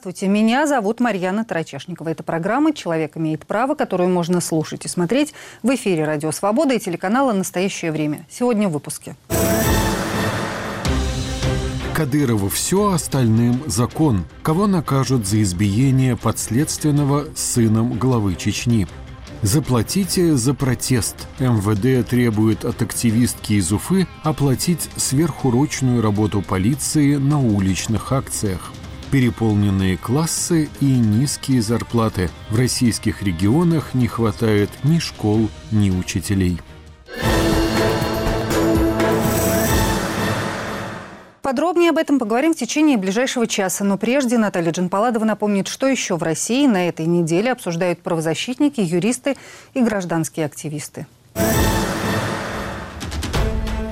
Здравствуйте, меня зовут Марьяна Тарачешникова. Это программа «Человек имеет право», которую можно слушать и смотреть в эфире «Радио Свобода» и телеканала «Настоящее время». Сегодня в выпуске. Кадырову все, остальным закон. Кого накажут за избиение подследственного сыном главы Чечни? Заплатите за протест. МВД требует от активистки из Уфы оплатить сверхурочную работу полиции на уличных акциях переполненные классы и низкие зарплаты. В российских регионах не хватает ни школ, ни учителей. Подробнее об этом поговорим в течение ближайшего часа. Но прежде Наталья Джанпаладова напомнит, что еще в России на этой неделе обсуждают правозащитники, юристы и гражданские активисты.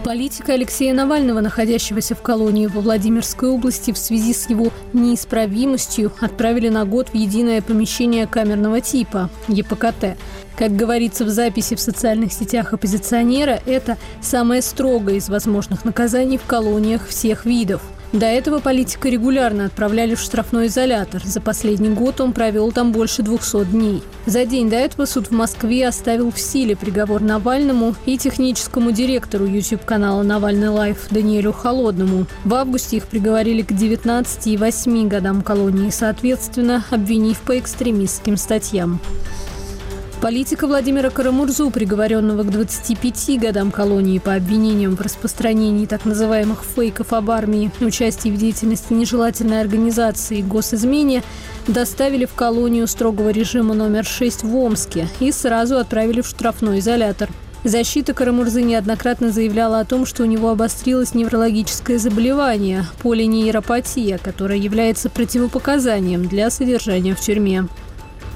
Политика Алексея Навального, находящегося в колонии во Владимирской области в связи с его неисправимостью, отправили на год в единое помещение камерного типа – ЕПКТ. Как говорится в записи в социальных сетях оппозиционера, это самое строгое из возможных наказаний в колониях всех видов – до этого политика регулярно отправляли в штрафной изолятор. За последний год он провел там больше 200 дней. За день до этого суд в Москве оставил в силе приговор Навальному и техническому директору YouTube-канала «Навальный лайф» Даниэлю Холодному. В августе их приговорили к 19 и 8 годам колонии, соответственно, обвинив по экстремистским статьям. Политика Владимира Карамурзу, приговоренного к 25 годам колонии по обвинениям в распространении так называемых фейков об армии, участии в деятельности нежелательной организации и госизмене, доставили в колонию строгого режима номер 6 в Омске и сразу отправили в штрафной изолятор. Защита Карамурзы неоднократно заявляла о том, что у него обострилось неврологическое заболевание – полинейропатия, которое является противопоказанием для содержания в тюрьме.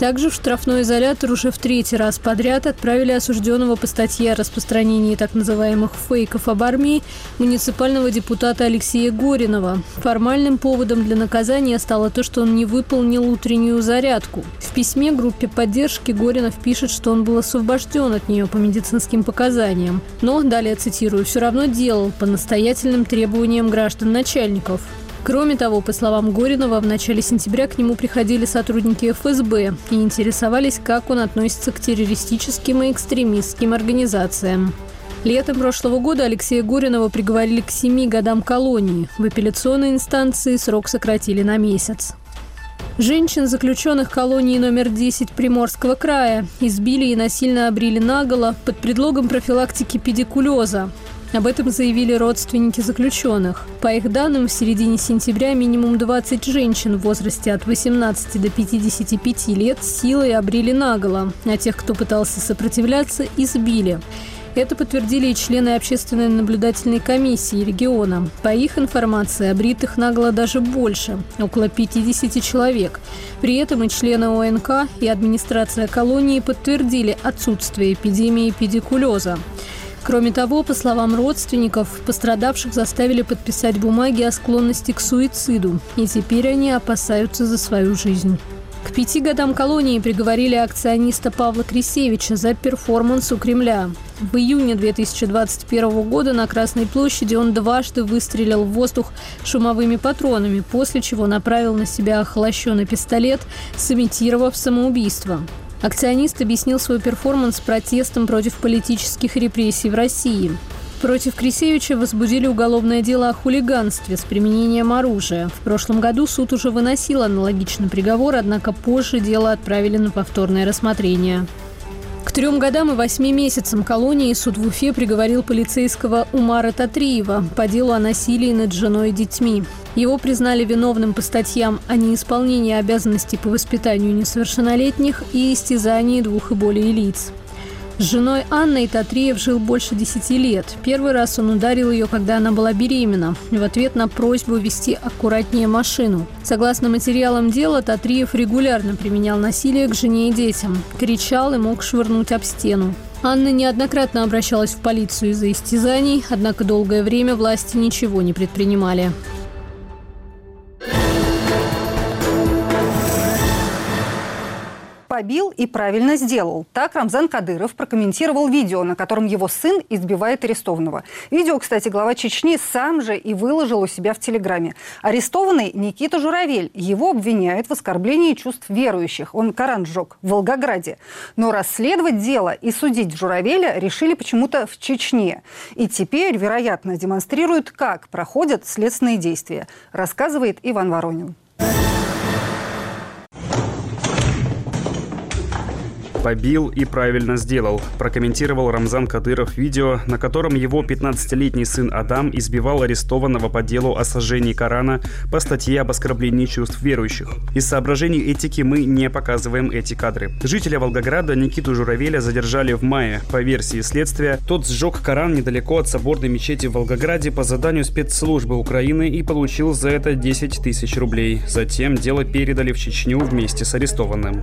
Также в штрафной изолятор уже в третий раз подряд отправили осужденного по статье о распространении так называемых фейков об армии муниципального депутата Алексея Горинова. Формальным поводом для наказания стало то, что он не выполнил утреннюю зарядку. В письме группе поддержки Горинов пишет, что он был освобожден от нее по медицинским показаниям. Но, далее цитирую, все равно делал по настоятельным требованиям граждан-начальников. Кроме того, по словам Горинова, в начале сентября к нему приходили сотрудники ФСБ и интересовались, как он относится к террористическим и экстремистским организациям. Летом прошлого года Алексея Горинова приговорили к семи годам колонии. В апелляционной инстанции срок сократили на месяц. Женщин, заключенных колонии номер 10 Приморского края, избили и насильно обрили наголо под предлогом профилактики педикулеза. Об этом заявили родственники заключенных. По их данным, в середине сентября минимум 20 женщин в возрасте от 18 до 55 лет силой обрели наголо, а тех, кто пытался сопротивляться, избили. Это подтвердили и члены общественной наблюдательной комиссии региона. По их информации, обритых нагло даже больше – около 50 человек. При этом и члены ОНК, и администрация колонии подтвердили отсутствие эпидемии педикулеза. Кроме того, по словам родственников, пострадавших заставили подписать бумаги о склонности к суициду, и теперь они опасаются за свою жизнь. К пяти годам колонии приговорили акциониста Павла Крисевича за перформанс у Кремля. В июне 2021 года на Красной площади он дважды выстрелил в воздух шумовыми патронами, после чего направил на себя охлащенный пистолет, сымитировав самоубийство. Акционист объяснил свой перформанс протестом против политических репрессий в России. Против Крисевича возбудили уголовное дело о хулиганстве с применением оружия. В прошлом году суд уже выносил аналогичный приговор, однако позже дело отправили на повторное рассмотрение. К трем годам и восьми месяцам колонии суд в Уфе приговорил полицейского Умара Татриева по делу о насилии над женой и детьми. Его признали виновным по статьям о неисполнении обязанностей по воспитанию несовершеннолетних и истязании двух и более лиц. С женой Анной Татриев жил больше десяти лет. Первый раз он ударил ее, когда она была беременна, в ответ на просьбу вести аккуратнее машину. Согласно материалам дела, Татриев регулярно применял насилие к жене и детям. Кричал и мог швырнуть об стену. Анна неоднократно обращалась в полицию из-за истязаний, однако долгое время власти ничего не предпринимали. Побил и правильно сделал. Так Рамзан Кадыров прокомментировал видео, на котором его сын избивает арестованного. Видео, кстати, глава Чечни сам же и выложил у себя в Телеграме. Арестованный Никита Журавель. Его обвиняют в оскорблении чувств верующих. Он Коран сжег в Волгограде. Но расследовать дело и судить Журавеля решили почему-то в Чечне. И теперь, вероятно, демонстрируют, как проходят следственные действия, рассказывает Иван Воронин. Побил и правильно сделал, прокомментировал Рамзан Кадыров видео, на котором его 15-летний сын Адам избивал арестованного по делу о сожжении Корана по статье об оскорблении чувств верующих. Из соображений этики мы не показываем эти кадры. Жителя Волгограда Никиту Журавеля задержали в мае. По версии следствия, тот сжег Коран недалеко от соборной мечети в Волгограде по заданию спецслужбы Украины и получил за это 10 тысяч рублей. Затем дело передали в Чечню вместе с арестованным.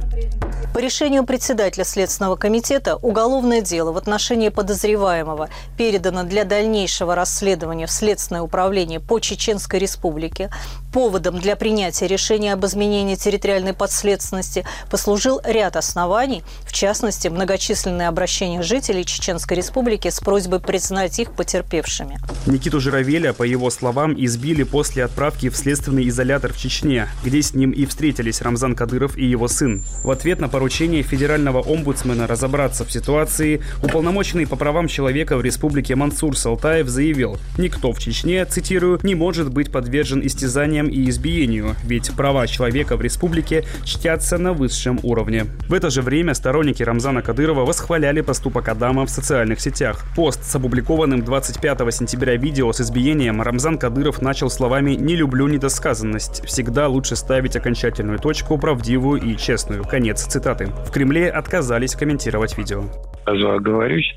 По решению председателя Следственного комитета уголовное дело в отношении подозреваемого передано для дальнейшего расследования в Следственное управление по Чеченской Республике. Поводом для принятия решения об изменении территориальной подследственности послужил ряд оснований, в частности, многочисленные обращения жителей Чеченской Республики с просьбой признать их потерпевшими. Никиту Журавеля, по его словам, избили после отправки в следственный изолятор в Чечне, где с ним и встретились Рамзан Кадыров и его сын. В ответ на поручение федерального омбудсмена разобраться в ситуации, уполномоченный по правам человека в республике Мансур Салтаев заявил, никто в Чечне, цитирую, не может быть подвержен истязаниям и избиению, ведь права человека в республике чтятся на высшем уровне. В это же время сторонники Рамзана Кадырова восхваляли поступок Адама в социальных сетях. Пост с опубликованным 25 сентября видео с избиением Рамзан Кадыров начал словами «Не люблю недосказанность. Всегда лучше ставить окончательную точку, правдивую и честную». Конец цитаты. В Кремле отказались комментировать видео. Сразу оговорюсь,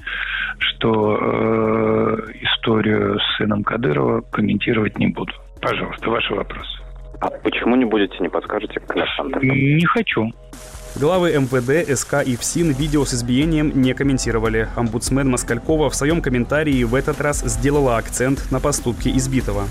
что э, историю с сыном Кадырова комментировать не буду. Пожалуйста, ваши вопросы. А почему не будете, не подскажете, коммерсанты? Не хочу. Главы МВД, СК и ФСИН видео с избиением не комментировали. Омбудсмен Москалькова в своем комментарии в этот раз сделала акцент на поступке избитого.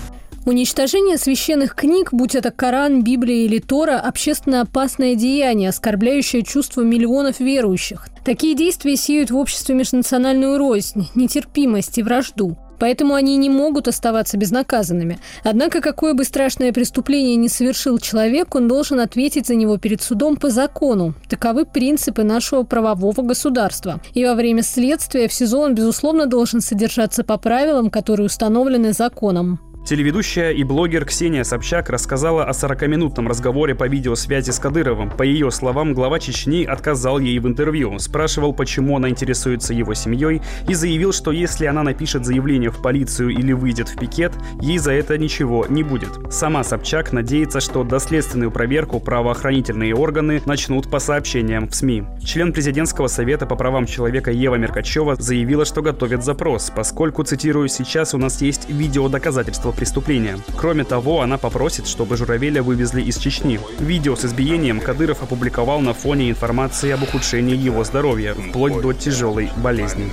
Уничтожение священных книг, будь это Коран, Библия или Тора, общественно опасное деяние, оскорбляющее чувства миллионов верующих. Такие действия сеют в обществе межнациональную рознь, нетерпимость и вражду. Поэтому они не могут оставаться безнаказанными. Однако, какое бы страшное преступление ни совершил человек, он должен ответить за него перед судом по закону. Таковы принципы нашего правового государства. И во время следствия в СИЗО он, безусловно, должен содержаться по правилам, которые установлены законом. Телеведущая и блогер Ксения Собчак рассказала о 40-минутном разговоре по видеосвязи с Кадыровым. По ее словам, глава Чечни отказал ей в интервью, спрашивал, почему она интересуется его семьей, и заявил, что если она напишет заявление в полицию или выйдет в пикет, ей за это ничего не будет. Сама Собчак надеется, что доследственную проверку правоохранительные органы начнут по сообщениям в СМИ. Член президентского совета по правам человека Ева Меркачева заявила, что готовит запрос, поскольку, цитирую, сейчас у нас есть видеодоказательства преступления. Кроме того, она попросит, чтобы Журавеля вывезли из Чечни. Видео с избиением Кадыров опубликовал на фоне информации об ухудшении его здоровья, вплоть до тяжелой болезни.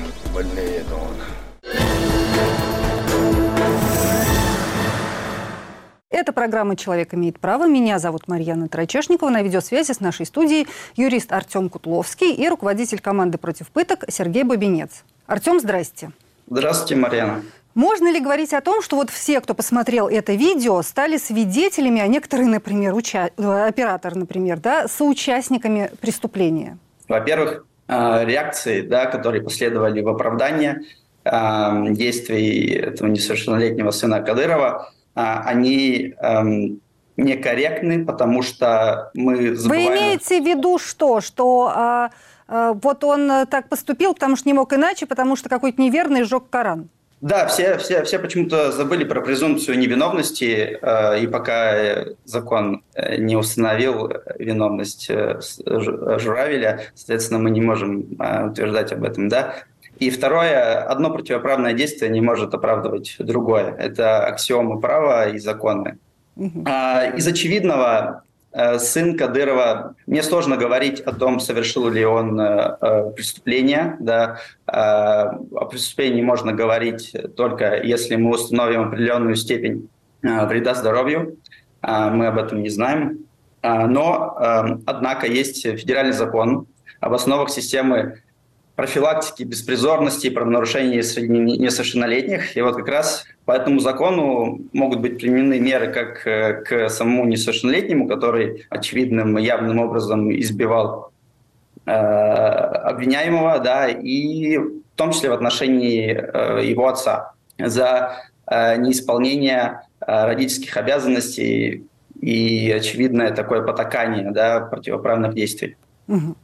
Это программа «Человек имеет право». Меня зовут Марьяна Трачешникова. На видеосвязи с нашей студией юрист Артем Кутловский и руководитель команды против пыток Сергей Бабинец. Артем, здрасте. Здравствуйте, Марьяна. Можно ли говорить о том, что вот все, кто посмотрел это видео, стали свидетелями, а некоторые, например, уча... Э, оператор, например, да, соучастниками преступления? Во-первых, э, реакции, да, которые последовали в оправдание э, действий этого несовершеннолетнего сына Кадырова, они эм, некорректны, потому что мы забываем... Вы имеете в виду что? Что а, а, вот он так поступил, потому что не мог иначе, потому что какой-то неверный сжег Коран? Да, все, все, все почему-то забыли про презумпцию невиновности, э, и пока закон э, не установил виновность э, Журавеля, соответственно, мы не можем э, утверждать об этом, да. И второе, одно противоправное действие не может оправдывать другое. Это аксиомы права и законы. Угу. Из очевидного Э, сын Кадырова, мне сложно говорить о том, совершил ли он э, э, преступление. Да. О преступлении можно говорить только если мы установим определенную степень вреда здоровью. Мы об этом не знаем. Но, однако, есть федеральный закон об основах системы профилактики беспризорности, правонарушений среди несовершеннолетних. И вот как раз по этому закону могут быть применены меры как э, к самому несовершеннолетнему, который очевидным явным образом избивал э, обвиняемого, да, и в том числе в отношении э, его отца за э, неисполнение э, родительских обязанностей и очевидное такое потакание да, противоправных действий. Угу.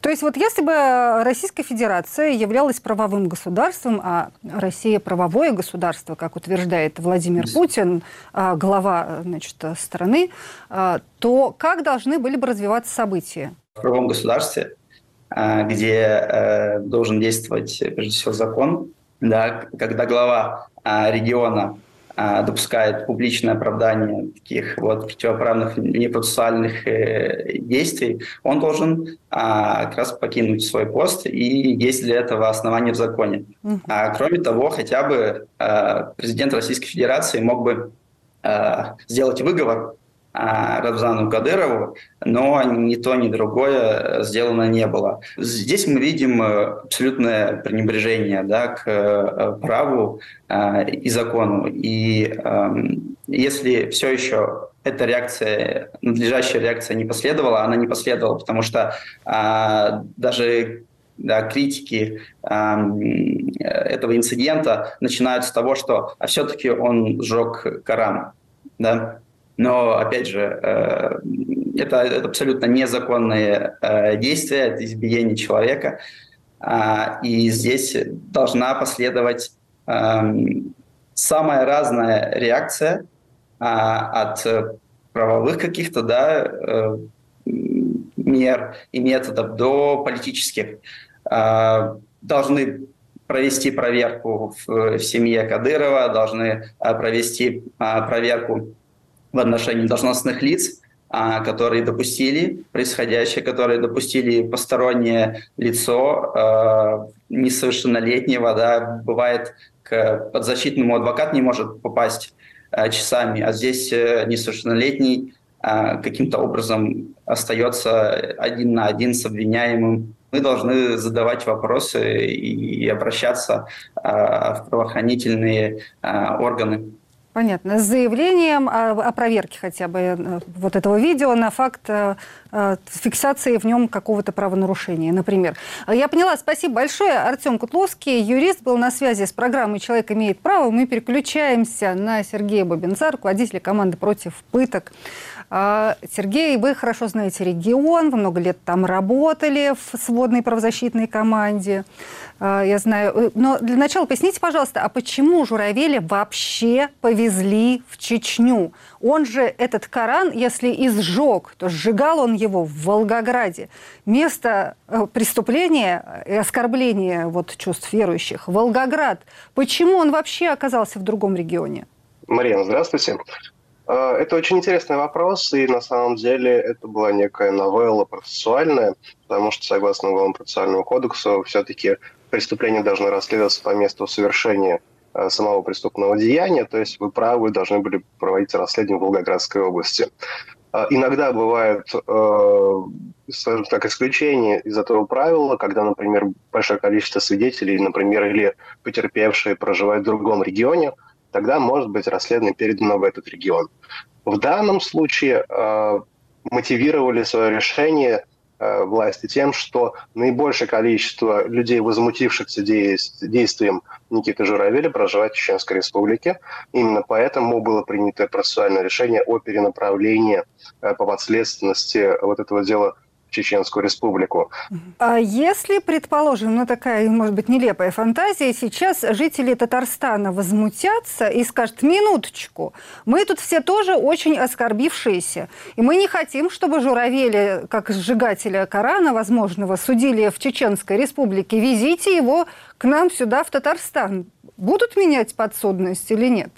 То есть вот если бы Российская Федерация являлась правовым государством, а Россия правовое государство, как утверждает Владимир Путин, а, глава значит, страны, а, то как должны были бы развиваться события? В правовом государстве, а, где э, должен действовать прежде всего закон, да, когда глава региона допускает публичное оправдание таких вот противоправных непроцессуальных э, действий, он должен а, как раз покинуть свой пост, и есть для этого основания в законе. А, кроме того, хотя бы а, президент Российской Федерации мог бы а, сделать выговор а, Рамзану Кадырову, но ни то, ни другое сделано не было. Здесь мы видим э, абсолютное пренебрежение да, к э, праву э, и закону. И эм, если все еще эта реакция, надлежащая реакция не последовала, она не последовала, потому что а, даже да, критики э, этого инцидента начинают с того, что а все-таки он сжег Коран. Да? Но, опять же, э, это, это абсолютно незаконные э, действия, это избиение человека. А, и здесь должна последовать эм, самая разная реакция а, от правовых каких-то да, э, мер и методов до политических. А, должны провести проверку в, в семье Кадырова, должны провести проверку в отношении должностных лиц, а, которые допустили происходящее, которые допустили постороннее лицо а, несовершеннолетнего, да, бывает к подзащитному адвокат не может попасть а, часами, а здесь э, несовершеннолетний каким-то образом остается один на один с обвиняемым. Мы должны задавать вопросы и обращаться в правоохранительные органы. Понятно. С заявлением о, о проверке хотя бы э, вот этого видео на факт э, э, фиксации в нем какого-то правонарушения, например. Я поняла. Спасибо большое. Артем Кутловский, юрист, был на связи с программой «Человек имеет право». Мы переключаемся на Сергея Бабинца, руководителя команды «Против пыток». А, Сергей, вы хорошо знаете регион, вы много лет там работали в сводной правозащитной команде. А, я знаю. Э, но для начала поясните, пожалуйста, а почему Журавели вообще повезли в Чечню? Он же этот Коран, если изжег, то сжигал он его в Волгограде. Место э, преступления и оскорбления вот, чувств верующих – Волгоград. Почему он вообще оказался в другом регионе? Марина, здравствуйте. А, это очень интересный вопрос, и на самом деле это была некая новелла процессуальная, потому что, согласно Уголовному процессуальному кодексу, все-таки преступление должно расследоваться по месту совершения э, самого преступного деяния, то есть вы правы, должны были проводить расследование в Волгоградской области. А, иногда бывают, э, скажем так, исключения из этого правила, когда, например, большое количество свидетелей, например, или потерпевшие проживают в другом регионе, тогда может быть расследование передано в этот регион. В данном случае э, мотивировали свое решение Э, власти тем, что наибольшее количество людей, возмутившихся действием Никиты Журавеля, проживает в Чеченской Республике. Именно поэтому было принято процессуальное решение о перенаправлении э, по подследственности вот этого дела Чеченскую Республику. А если, предположим, ну такая, может быть, нелепая фантазия, сейчас жители Татарстана возмутятся и скажут, минуточку, мы тут все тоже очень оскорбившиеся, и мы не хотим, чтобы журавели, как сжигателя Корана, возможного, судили в Чеченской Республике, везите его к нам сюда, в Татарстан. Будут менять подсудность или нет?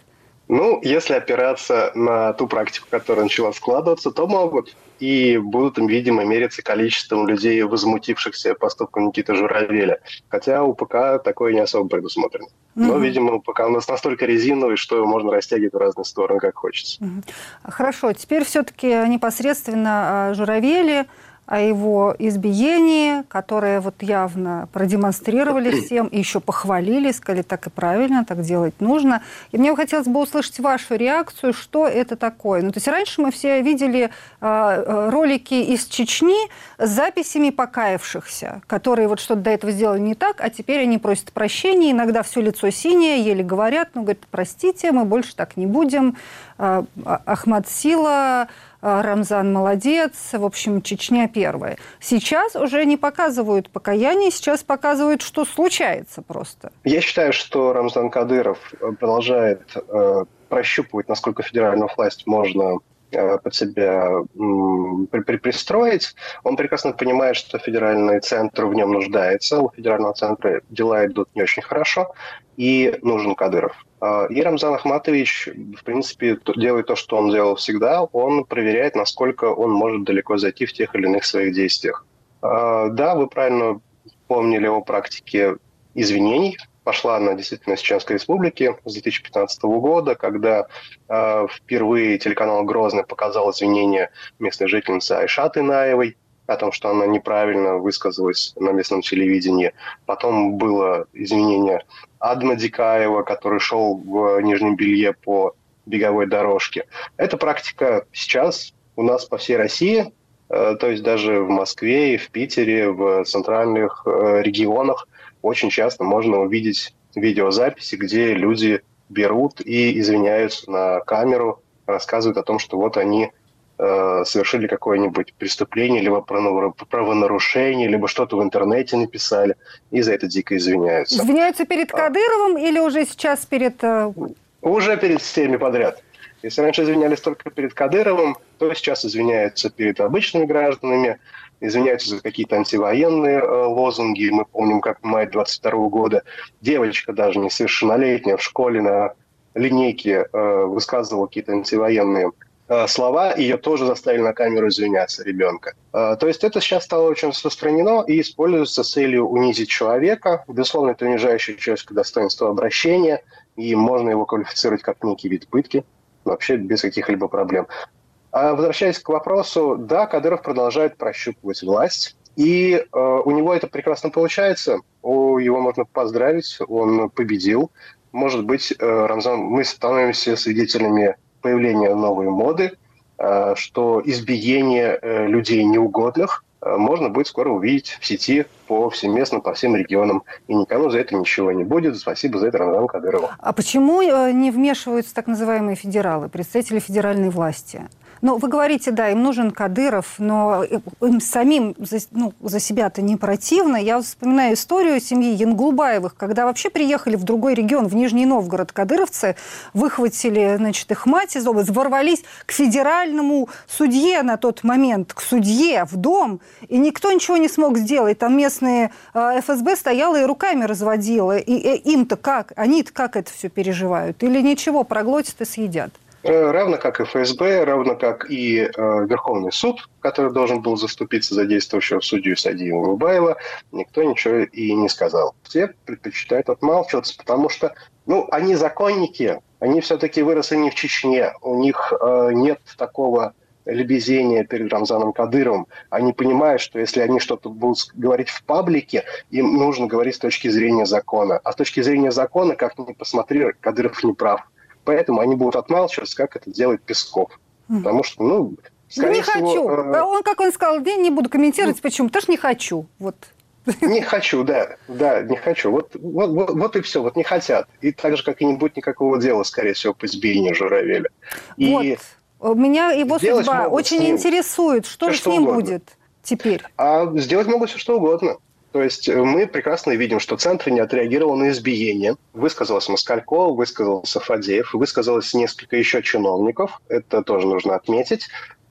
Ну, если опираться на ту практику, которая начала складываться, то могут. И будут им, видимо, мериться количеством людей, возмутившихся поступком Никиты Журавеля. Хотя у ПК такое не особо предусмотрено. Но, угу. видимо, ПК у нас настолько резиновый, что его можно растягивать в разные стороны, как хочется. Угу. Хорошо, теперь все-таки непосредственно о Журавеле – о его избиении, которое вот явно продемонстрировали всем, и еще похвалили, сказали, так и правильно, так делать нужно. И мне хотелось бы услышать вашу реакцию, что это такое. Ну, то есть раньше мы все видели э, ролики из Чечни с записями покаявшихся, которые вот что-то до этого сделали не так, а теперь они просят прощения, иногда все лицо синее, еле говорят, ну, говорят, простите, мы больше так не будем. Э, Ахмад Сила Э, Рамзан молодец, в общем, Чечня первая. Сейчас уже не показывают покаяние, сейчас показывают, что случается просто. Я считаю, что Рамзан Кадыров э, продолжает э, прощупывать, насколько федеральную власть можно э, под себя при, при, пристроить. Он прекрасно понимает, что федеральный центр в нем нуждается. У федерального центра дела идут не очень хорошо, и нужен Кадыров. А, и Рамзан Ахматович, в принципе, делает то, что он делал всегда. Он проверяет, насколько он может далеко зайти в тех или иных своих действиях. А, да, вы правильно помнили о практике извинений. Пошла она действительно с Чеченской Республики с 2015 года, когда э, впервые телеканал «Грозный» показал извинения местной жительницы Айшаты Инаевой о том, что она неправильно высказалась на местном телевидении. Потом было извинение Адма Дикаева, который шел в нижнем белье по беговой дорожке. Эта практика сейчас у нас по всей России, э, то есть даже в Москве и в Питере, в центральных э, регионах очень часто можно увидеть видеозаписи, где люди берут и извиняются на камеру, рассказывают о том, что вот они э, совершили какое-нибудь преступление, либо правонарушение, либо что-то в интернете написали, и за это дико извиняются. Извиняются перед а. Кадыровым а. или уже сейчас перед... Э, уже перед всеми подряд. Если раньше извинялись только перед Кадыровым, то сейчас извиняются перед обычными гражданами, извиняются за какие-то антивоенные э, лозунги. Мы помним, как в мае 22 года девочка даже несовершеннолетняя в школе на линейке э, высказывала какие-то антивоенные слова, ее тоже заставили на камеру извиняться ребенка. Э, то есть это сейчас стало очень распространено и используется с целью унизить человека. Безусловно, это унижающее человеческое достоинство обращения, и можно его квалифицировать как некий вид пытки, вообще без каких-либо проблем. А возвращаясь к вопросу, да, Кадыров продолжает прощупывать власть, и э, у него это прекрасно получается. О, его можно поздравить, он победил. Может быть, э, Рамзан, мы становимся свидетелями появление новой моды, э, что избиение э, людей неугодных э, можно будет скоро увидеть в сети повсеместно по всем регионам. И никому за это ничего не будет. Спасибо за это Рамзану Кадырову. А почему не вмешиваются так называемые федералы, представители федеральной власти? Ну, вы говорите, да, им нужен Кадыров, но им самим за, ну, за себя-то не противно. Я вспоминаю историю семьи Янгулбаевых, когда вообще приехали в другой регион, в Нижний Новгород, кадыровцы, выхватили, значит, их мать из области, ворвались к федеральному судье на тот момент, к судье в дом, и никто ничего не смог сделать. Там местные э, ФСБ стояла и руками разводила. И, и им-то как? Они-то как это все переживают? Или ничего, проглотят и съедят? Э, равно как и ФСБ, равно как и э, Верховный суд, который должен был заступиться за действующего судью Садиева Улыбаева, никто ничего и не сказал. Все предпочитают отмалчиваться, потому что, ну, они законники, они все-таки выросли не в Чечне, у них э, нет такого лебезения перед Рамзаном Кадыровым. Они понимают, что если они что-то будут говорить в паблике, им нужно говорить с точки зрения закона. А с точки зрения закона, как ни посмотри, Кадыров не прав. Поэтому они будут отмалчиваться, как это делает Песков. Потому что, ну, скорее не всего, хочу. Э... Он, как он сказал, я не буду комментировать, ну, почему. Потому что не хочу. Вот. Не хочу, да, да, не хочу. Вот, вот, вот, вот и все, вот не хотят. И так же, как и не будет никакого дела, скорее всего, по избиению Журавеля. И вот. Меня его судьба очень интересует. Что же с ним угодно. будет теперь? А сделать могут все, что угодно. То есть э, мы прекрасно видим, что Центр не отреагировал на избиение. Высказался Москальков, высказался Фадеев, высказалось несколько еще чиновников. Это тоже нужно отметить.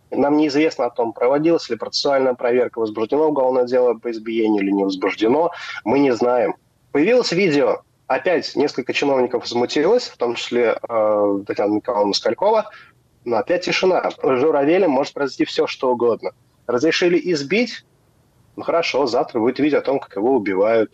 Нам неизвестно о том, проводилась ли процессуальная проверка, возбуждено уголовное дело по избиению или не возбуждено. Мы не знаем. Появилось видео Опять несколько чиновников возмутилось, в том числе э, Татьяна Николаевна Москалькова, но опять тишина. Журавелем может произойти все, что угодно. Разрешили избить? Ну хорошо, завтра будет видео о том, как его убивают.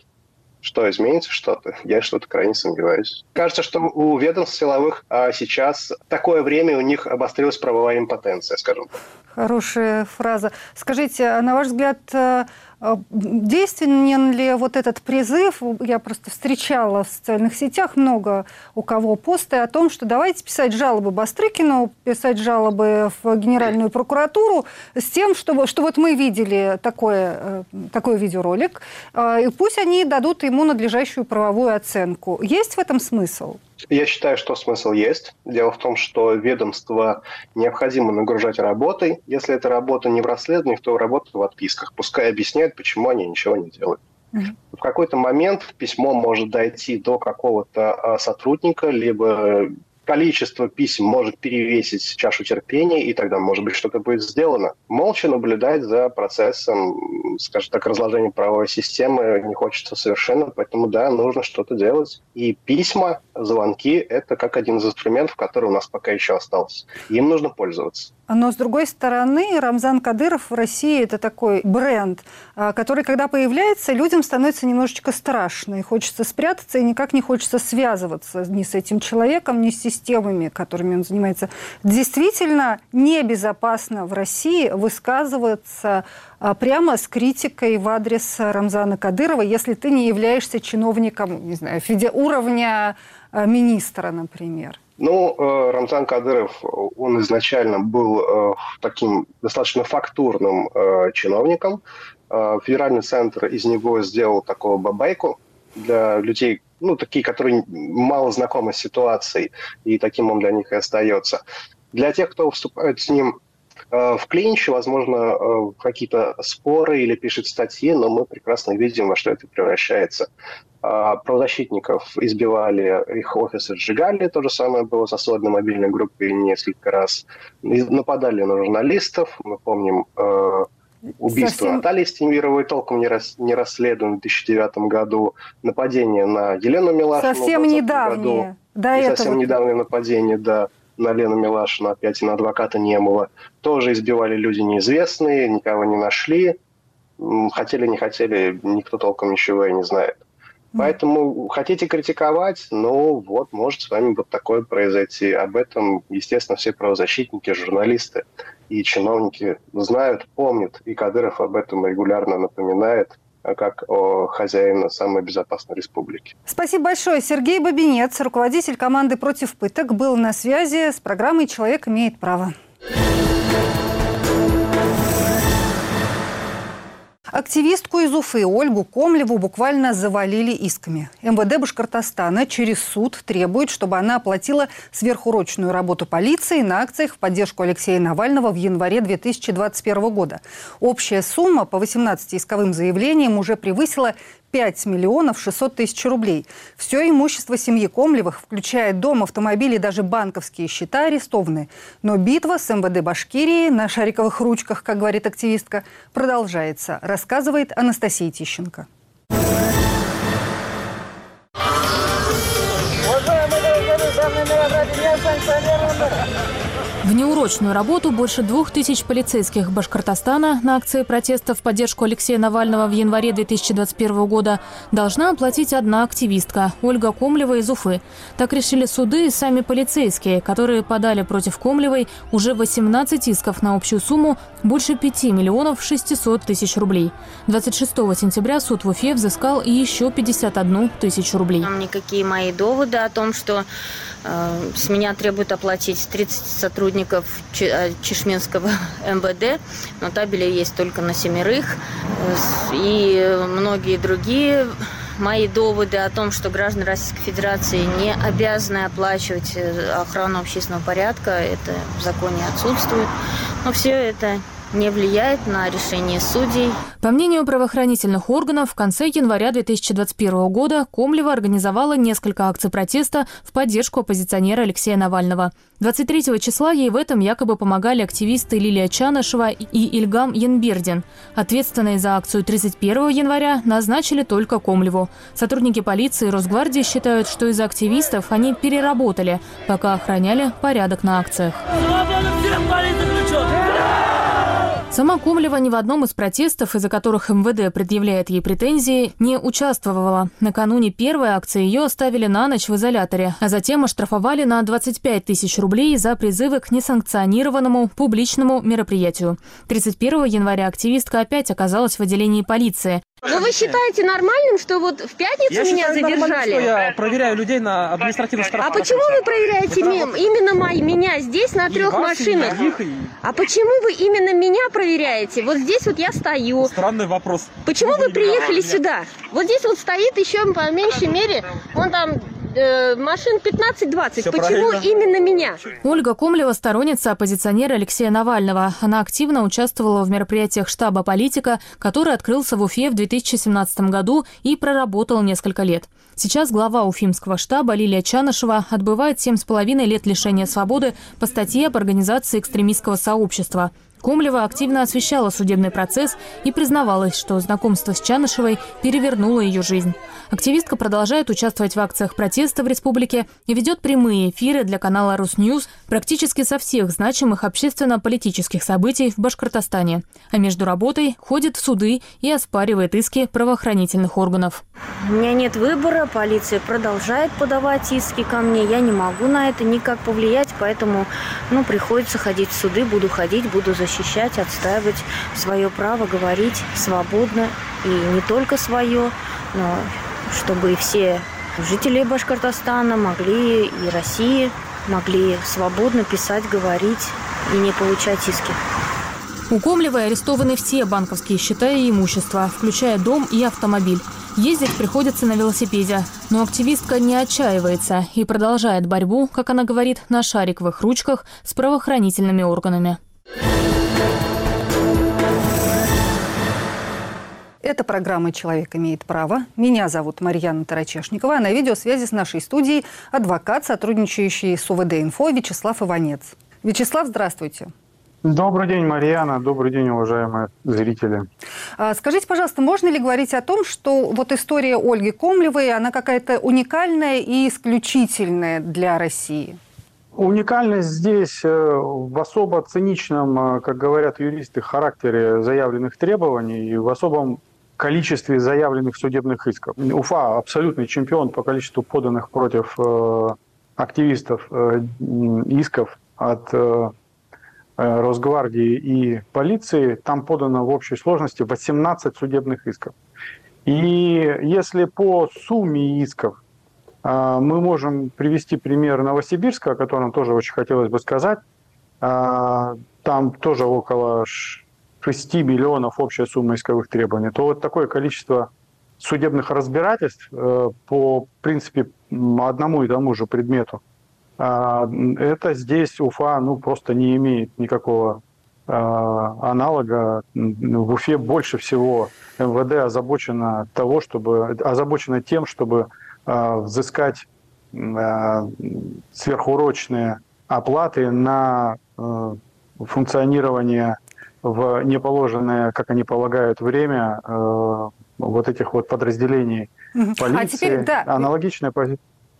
Что, изменится что-то? Я что-то крайне сомневаюсь. Кажется, что у ведомств силовых а сейчас такое время у них обострилась правовая импотенция, скажем так. Хорошая фраза. Скажите, а на ваш взгляд, э, действенен ли вот этот призыв? Я просто встречала в социальных сетях много у кого посты о том, что давайте писать жалобы Бастрыкину, писать жалобы в Генеральную прокуратуру с тем, что, что вот мы видели такое, э, такой видеоролик, и пусть они дадут ему надлежащую правовую оценку. Есть в этом смысл? Я считаю, что смысл есть. Дело в том, что ведомство необходимо нагружать работой. Если эта работа не в расследованиях, то работа в отписках. Пускай объясняют, почему они ничего не делают. В какой-то момент письмо может дойти до какого-то а, сотрудника, либо количество писем может перевесить чашу терпения, и тогда, может быть, что-то будет сделано. Молча наблюдать за процессом, скажем так, разложения правовой системы не хочется совершенно, поэтому, да, нужно что-то делать. И письма, звонки – это как один из инструментов, который у нас пока еще остался. Им нужно пользоваться. Но, с другой стороны, Рамзан Кадыров в России – это такой бренд, а, который, когда появляется, людям становится немножечко страшно. И хочется спрятаться, и никак не хочется связываться ни с этим человеком, ни с системами, которыми он занимается. Действительно небезопасно в России высказываться а, прямо с критикой в адрес Рамзана Кадырова, если ты не являешься чиновником, не знаю, уровня а, министра, например. Ну, э, Рамзан Кадыров, он изначально был э, таким достаточно фактурным э, чиновником. Федеральный центр из него сделал такого бабайку для людей, ну, такие, которые мало знакомы с ситуацией, и таким он для них и остается. Для тех, кто вступает с ним в клинч, возможно, какие-то споры или пишет статьи, но мы прекрасно видим, во что это превращается. А, правозащитников избивали, их офисы сжигали. То же самое было с особой мобильной группой несколько раз. Нападали на журналистов. Мы помним э, убийство Совсем... Натальи Стемировой, толком не, рас, не расследовано в 2009 году. Нападение на Елену Милашину Совсем в недавнее. году. До и этого... совсем недавнее нападение, да, на Лену Милашину, опять и на адвоката Немова. Тоже избивали люди неизвестные, никого не нашли. Хотели, не хотели, никто толком ничего и не знает. Поэтому хотите критиковать, ну вот, может с вами вот такое произойти. Об этом, естественно, все правозащитники, журналисты и чиновники знают, помнят, и Кадыров об этом регулярно напоминает а как о хозяина самой безопасной республики. Спасибо большое. Сергей Бабинец, руководитель команды «Против пыток», был на связи с программой «Человек имеет право». Активистку из Уфы Ольгу Комлеву буквально завалили исками. МВД Башкортостана через суд требует, чтобы она оплатила сверхурочную работу полиции на акциях в поддержку Алексея Навального в январе 2021 года. Общая сумма по 18 исковым заявлениям уже превысила 5 миллионов 600 тысяч рублей. Все имущество семьи Комлевых, включая дом, автомобили и даже банковские счета, арестованы. Но битва с МВД Башкирии на шариковых ручках, как говорит активистка, продолжается, рассказывает Анастасия Тищенко. Уважаемые граждане, данный мероприятие не санкционировано. В неурочную работу больше двух тысяч полицейских Башкортостана на акции протеста в поддержку Алексея Навального в январе 2021 года должна оплатить одна активистка – Ольга Комлева из Уфы. Так решили суды и сами полицейские, которые подали против Комлевой уже 18 исков на общую сумму больше 5 миллионов 600 тысяч рублей. 26 сентября суд в Уфе взыскал еще 51 тысячу рублей. Никакие мои доводы о том, что с меня требуют оплатить 30 сотрудников э, Чешменского МВД, но табели есть только на семерых. И многие другие мои доводы о том, что граждане Российской Федерации не обязаны оплачивать э, охрану общественного порядка, это в законе отсутствует. Но все это не влияет на решение судей. По мнению правоохранительных органов, в конце января 2021 года Комлева организовала несколько акций протеста в поддержку оппозиционера Алексея Навального. 23 числа ей в этом якобы помогали активисты Лилия Чанышева и Ильгам Янбердин. Ответственные за акцию 31 января назначили только Комлеву. Сотрудники полиции и Росгвардии считают, что из-за активистов они переработали, пока охраняли порядок на акциях. Сама Комлева ни в одном из протестов, из-за которых МВД предъявляет ей претензии, не участвовала. Накануне первой акции ее оставили на ночь в изоляторе, а затем оштрафовали на 25 тысяч рублей за призывы к несанкционированному публичному мероприятию. 31 января активистка опять оказалась в отделении полиции. Но вы считаете нормальным, что вот в пятницу я меня задержали? Что я проверяю людей на административных штрафах. А почему вы проверяете мем, именно мои, меня здесь на трех вас, машинах? и их, и- А почему вы именно меня проверяете? Вот здесь вот я стою. Странный вопрос. Почему вы приехали сюда? Вот здесь вот стоит еще по меньшей мере, вон там э, машин 15-20. Всё Почему правильно. именно меня? Ольга Комлева – сторонница оппозиционера Алексея Навального. Она активно участвовала в мероприятиях штаба «Политика», который открылся в Уфе в 2017 году и проработал несколько лет. Сейчас глава уфимского штаба Лилия Чанышева отбывает 7,5 лет лишения свободы по статье об организации экстремистского сообщества. Комлева активно освещала судебный процесс и признавалась, что знакомство с Чанышевой перевернуло ее жизнь. Активистка продолжает участвовать в акциях протеста в республике и ведет прямые эфиры для канала «Русньюз» практически со всех значимых общественно-политических событий в Башкортостане. А между работой ходит в суды и оспаривает иски правоохранительных органов. У меня нет выбора, полиция продолжает подавать иски ко мне. Я не могу на это никак повлиять, поэтому ну, приходится ходить в суды, буду ходить, буду защищать, отстаивать свое право говорить свободно. И не только свое, но чтобы и все жители Башкортостана могли, и России могли свободно писать, говорить и не получать иски. У Комлевой арестованы все банковские счета и имущество, включая дом и автомобиль. Ездить приходится на велосипеде. Но активистка не отчаивается и продолжает борьбу, как она говорит, на шариковых ручках с правоохранительными органами. Это программа «Человек имеет право». Меня зовут Марьяна Тарачешникова, а на видеосвязи с нашей студией адвокат, сотрудничающий с УВД-инфо Вячеслав Иванец. Вячеслав, здравствуйте. Добрый день, Марьяна. Добрый день, уважаемые зрители. А, Скажите, пожалуйста, можно ли говорить о том, что вот история Ольги Комлевой, она какая-то уникальная и исключительная для России? Уникальность здесь э, в особо циничном, э, как говорят юристы, характере заявленных требований и в особом количестве заявленных судебных исков. Уфа абсолютный чемпион по количеству поданных против э, активистов э, исков от э, э, Росгвардии и полиции. Там подано в общей сложности 18 судебных исков. И если по сумме исков а, мы можем привести пример Новосибирска, о котором тоже очень хотелось бы сказать. А, Там тоже около 6 миллионов общая сумма исковых требований. То вот такое количество судебных разбирательств э, по, в принципе, одному и тому же предмету, а, это здесь Уфа ну, просто не имеет никакого а, аналога. В Уфе больше всего МВД озабочено, того, чтобы, озабочено тем, чтобы а, взыскать сверхурочные оплаты на э, функционирование в неположенное, как они полагают, время э, вот этих вот подразделений Мгм. полиции. А теперь, да, Аналогичная позиция.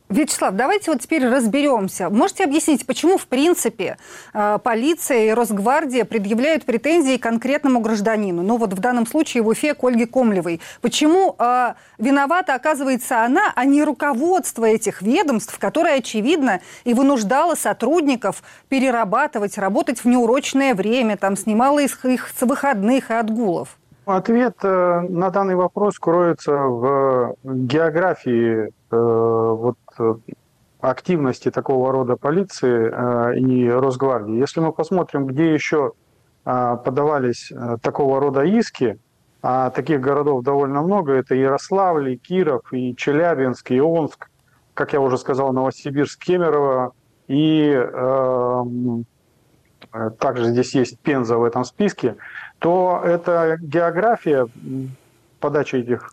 Вячеслав, давайте вот теперь разберемся. Можете объяснить, почему, в принципе, э, полиция и Росгвардия предъявляют претензии конкретному гражданину? Ну вот в данном случае в Уфе к Ольге Комлевой. Почему э, виновата оказывается она, а не руководство этих ведомств, которое, очевидно, и вынуждало сотрудников перерабатывать, работать в неурочное время, там, снимало их, их с выходных и отгулов? Ответ э, на данный вопрос кроется в географии э, вот, э, активности такого рода полиции и Росгвардии. Если мы посмотрим, где еще подавались такого рода иски, а таких городов довольно много, это Ярославль, и Киров, и Челябинск, и Омск, как я уже сказал, Новосибирск, Кемерово и э, также здесь есть Пенза в этом списке, то эта география подачи этих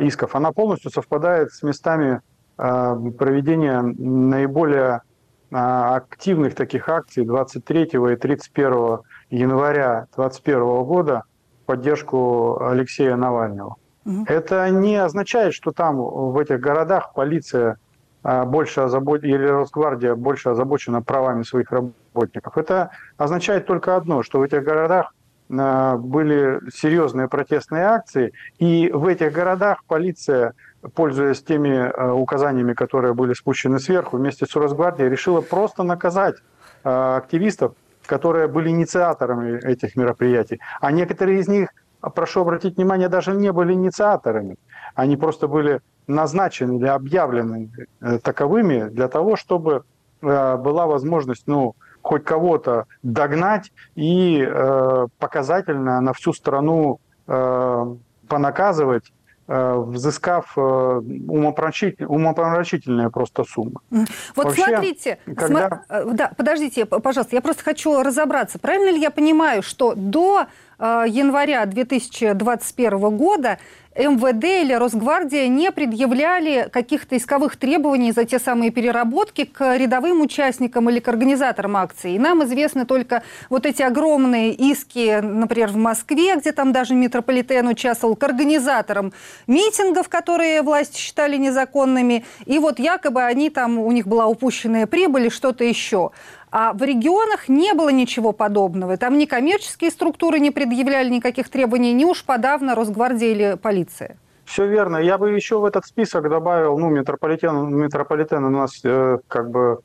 исков, она полностью совпадает с местами проведения наиболее активных таких акций 23 и 31 января 2021 года в поддержку Алексея Навального. Угу. Это не означает, что там в этих городах полиция больше озабочена, или Росгвардия больше озабочена правами своих работников. Это означает только одно, что в этих городах были серьезные протестные акции, и в этих городах полиция, пользуясь теми указаниями, которые были спущены сверху, вместе с Росгвардией решила просто наказать активистов, которые были инициаторами этих мероприятий. А некоторые из них, прошу обратить внимание, даже не были инициаторами. Они просто были назначены или объявлены э, таковыми для того, чтобы э, была возможность, ну, хоть кого-то догнать и э, показательно на всю страну э, понаказывать, э, взыскав э, умопомрачительные, умопомрачительные просто суммы. Вот Вообще, смотрите, когда... см... Э, да, подождите, пожалуйста, я просто хочу разобраться. Правильно ли я понимаю, что до января 2021 года МВД или Росгвардия не предъявляли каких-то исковых требований за те самые переработки к рядовым участникам или к организаторам акции. И нам известны только вот эти огромные иски, например, в Москве, где там даже метрополитен участвовал, к организаторам митингов, которые власти считали незаконными. И вот якобы они там, у них была упущенная прибыль и что-то еще. А в регионах не было ничего подобного. Там ни коммерческие структуры не предъявляли никаких требований, ни уж подавно Росгвардия или полиция. Все верно. Я бы еще в этот список добавил, ну, метрополитен, метрополитен у нас э, как бы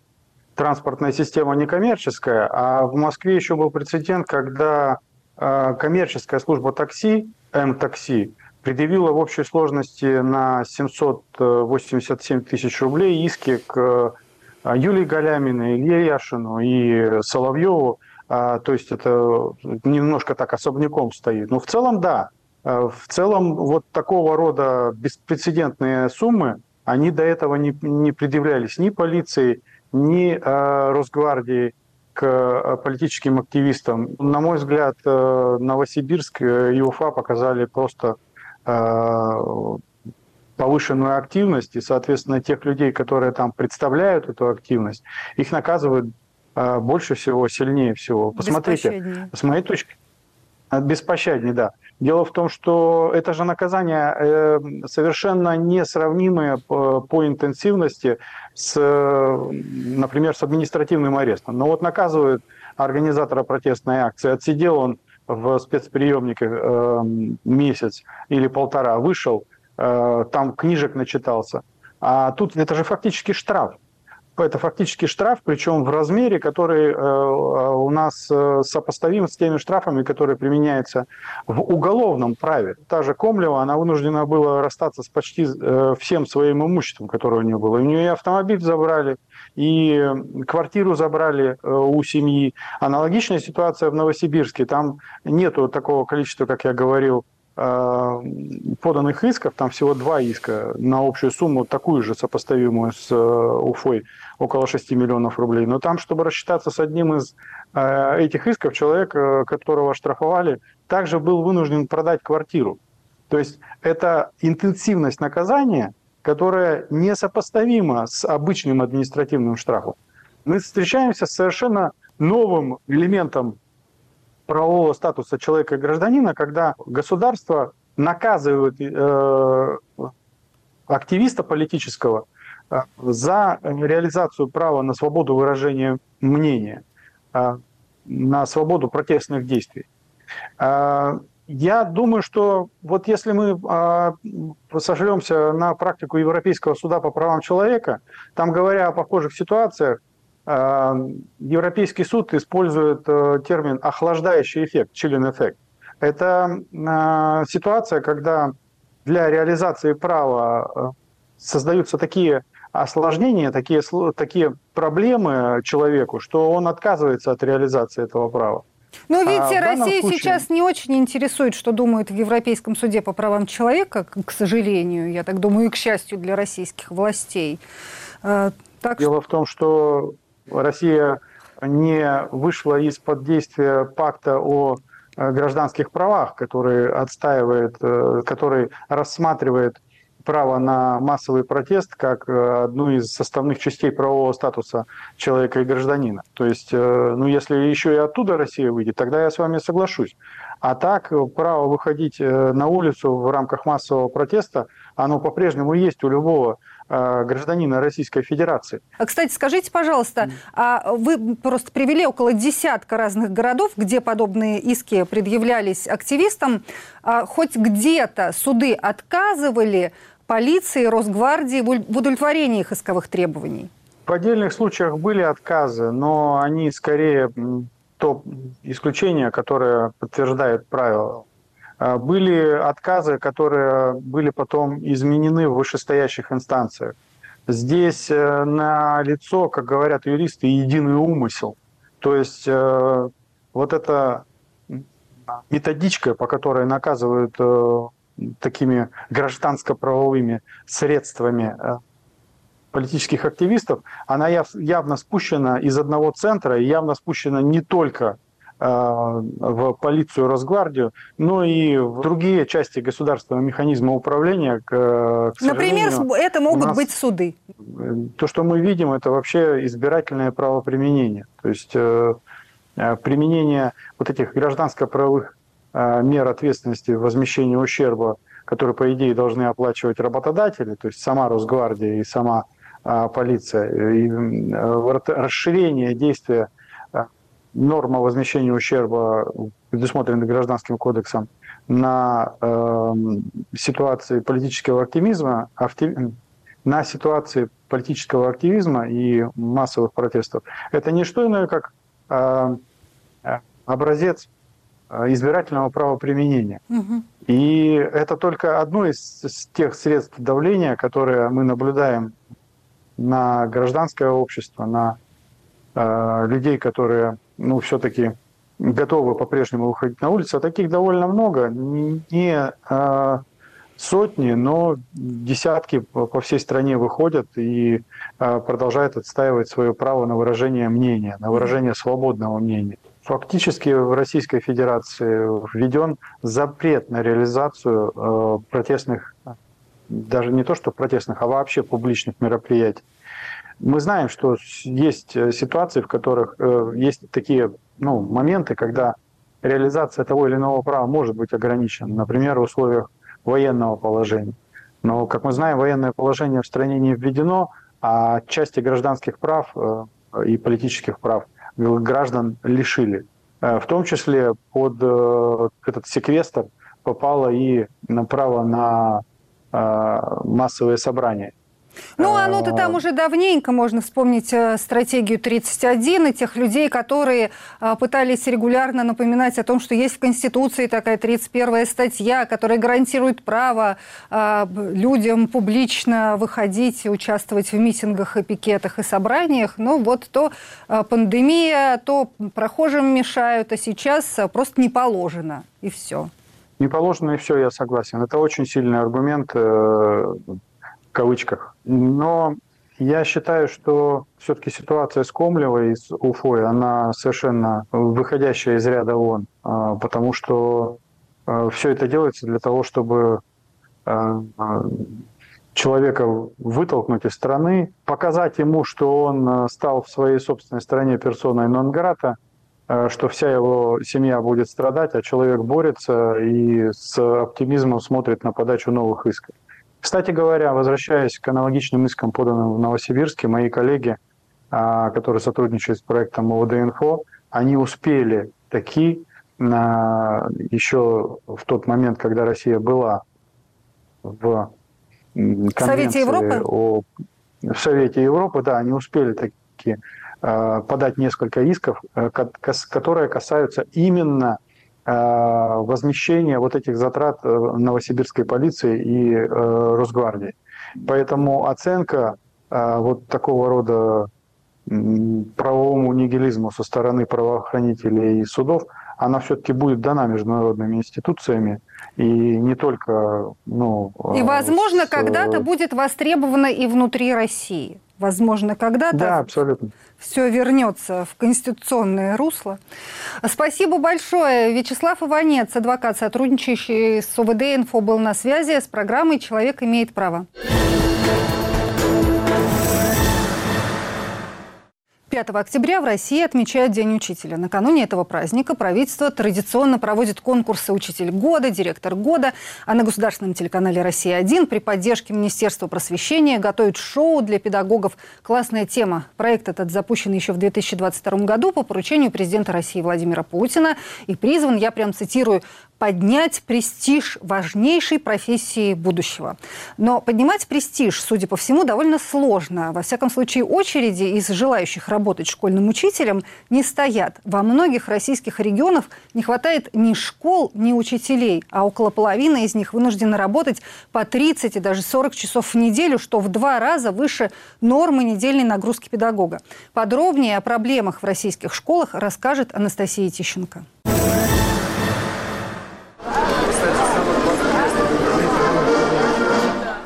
транспортная система не коммерческая, а в Москве еще был прецедент, когда э, коммерческая служба такси, М-такси, предъявила в общей сложности на 787 тысяч рублей иски к Юлии Галяминой, Илье Яшину и Соловьеву, а, то есть это немножко так особняком стоит. Но в целом, да, а, в целом вот такого рода беспрецедентные суммы, они до этого не, не предъявлялись ни полиции, ни Росгвардии к политическим активистам. На мой взгляд, Новосибирск и Уфа показали просто повышенную активность, и, соответственно, тех людей, которые там представляют эту активность, их наказывают э, больше всего, сильнее всего. Посмотрите, с моей точки беспощаднее, да. Дело в том, что это же наказание э, совершенно несравнимое по, интенсивности с, например, с административным арестом. Но вот наказывают организатора протестной акции, отсидел он в спецприемнике э, месяц или полтора, вышел, там книжек начитался. А тут это же фактически штраф. Это фактически штраф, причем в размере, который э, у нас э, сопоставим с теми штрафами, которые применяются в уголовном праве. Та же Комлева, она вынуждена была расстаться с почти всем своим имуществом, которое у нее было. У нее и автомобиль забрали, и квартиру забрали у семьи. Аналогичная ситуация в Новосибирске. Там нету такого количества, как я говорил, Э, поданных исков, там всего два иска на общую сумму, такую же сопоставимую с э, Уфой, около 6 миллионов рублей. Но там, чтобы рассчитаться с одним из э, этих исков, человек, которого штрафовали, также был вынужден продать квартиру. То есть это интенсивность наказания, которая несопоставима с обычным административным штрафом. Мы встречаемся с совершенно новым элементом правового статуса человека и гражданина, когда государство наказывает э, активиста политического э, за реализацию права на свободу выражения мнения, э, на свободу протестных действий. Э, я думаю, что вот если мы сошлемся на практику Европейского суда по правам человека, там говоря о похожих ситуациях, Европейский суд использует э, термин «охлаждающий эффект», chilling эффект. Это э, ситуация, когда для реализации права создаются такие осложнения, такие, такие проблемы человеку, что он отказывается от реализации этого права. Но ведь а Россия случае... сейчас не очень интересует, что думают в Европейском суде по правам человека, к сожалению, я так думаю, и к счастью для российских властей. Так Дело что... в том, что Россия не вышла из-под действия пакта о э, гражданских правах, который отстаивает, э, который рассматривает право на массовый протест как э, одну из составных частей правового статуса человека и гражданина. То есть, ну, если еще и оттуда Россия выйдет, тогда я с вами соглашусь. А так, право выходить на улицу в рамках массового протеста, оно по-прежнему есть у любого Э, гражданина Российской Федерации. А, кстати, скажите, пожалуйста, а вы просто привели около десятка разных городов, где подобные иски предъявлялись активистам. А хоть где-то суды отказывали полиции, Росгвардии в удовлетворении их исковых требований? В отдельных случаях были отказы, но они скорее то исключение, которое подтверждает правило а, были отказы, которые были потом изменены в вышестоящих инстанциях. Здесь э, на лицо, как говорят юристы, единый умысел. То есть э, вот эта методичка, по которой наказывают э, такими гражданско-правовыми средствами политических активистов, она явно спущена из одного центра и явно спущена не только Э, в полицию, Росгвардию, но и в другие части государственного механизма управления. К, к Например, это могут нас, быть суды. То, что мы видим, это вообще избирательное правоприменение. То есть э, э, применение вот этих гражданско-правовых мер ответственности возмещения ущерба, которые, по идее, должны оплачивать работодатели, то есть сама Росгвардия и сама полиция, и расширение действия норма возмещения ущерба, предусмотренная Гражданским кодексом, на э, ситуации политического активизма, актив, на ситуации политического активизма и массовых протестов, это не что иное, как э, образец э, избирательного правоприменения. Угу. И это только одно из, из тех средств давления, которые мы наблюдаем на гражданское общество, на э, людей, которые ну, все-таки готовы по-прежнему выходить на улицу. А таких довольно много. Не а, сотни, но десятки по всей стране выходят и а, продолжают отстаивать свое право на выражение мнения, на выражение свободного мнения. Фактически в Российской Федерации введен запрет на реализацию э, протестных, даже не то что протестных, а вообще публичных мероприятий. Мы знаем, что есть э, ситуации, в которых э, есть такие ну, моменты, когда реализация того или иного права может быть ограничена, например, в условиях военного положения. Но, как мы знаем, военное положение в стране не введено, а части гражданских прав э, и политических прав граждан лишили. В том числе под этот секвестр попало и право на массовые собрания. Ну, оно-то там уже давненько, можно вспомнить э, стратегию 31 и тех людей, которые э, пытались регулярно напоминать о том, что есть в Конституции такая 31 статья, которая гарантирует право людям публично выходить и участвовать в митингах и пикетах и собраниях. Но вот то пандемия, то прохожим мешают, а сейчас просто не положено, и все. Не положено, и все, я согласен. Это очень сильный аргумент в кавычках. Но я считаю, что все-таки ситуация с Комлевой и с Уфой, она совершенно выходящая из ряда вон, а, потому что а, все это делается для того, чтобы а, человека вытолкнуть из страны, показать ему, что он стал в своей собственной стране персоной нон-грата, что вся его семья будет страдать, а человек борется и с оптимизмом смотрит на подачу новых исков. Кстати говоря, возвращаясь к аналогичным искам, поданным в Новосибирске, мои коллеги, а, которые сотрудничают с проектом ОВД-Инфо, они успели таки еще в тот момент, когда Россия была в Совете Европы? О, в Совете Европы, да, они успели таки а, подать несколько исков, э, которые касаются именно Э, возмещения вот этих затрат э, новосибирской полиции и э, Росгвардии. Поэтому оценка вот такого рода правовому нигилизму со стороны правоохранителей и судов, она все-таки будет дана международными институциями и не только... Ну, и, возможно, с... когда-то будет востребована и внутри России. Возможно, когда-то да, абсолютно. все вернется в конституционное русло. Спасибо большое. Вячеслав Иванец, адвокат, сотрудничающий с ОВД «Инфо», был на связи с программой «Человек имеет право». 5 октября в России отмечают День учителя. Накануне этого праздника правительство традиционно проводит конкурсы «Учитель года», «Директор года», а на государственном телеканале «Россия-1» при поддержке Министерства просвещения готовят шоу для педагогов «Классная тема». Проект этот запущен еще в 2022 году по поручению президента России Владимира Путина и призван, я прям цитирую, поднять престиж важнейшей профессии будущего. Но поднимать престиж, судя по всему, довольно сложно. Во всяком случае, очереди из желающих работать школьным учителем не стоят. Во многих российских регионах не хватает ни школ, ни учителей, а около половины из них вынуждены работать по 30 и даже 40 часов в неделю, что в два раза выше нормы недельной нагрузки педагога. Подробнее о проблемах в российских школах расскажет Анастасия Тищенко.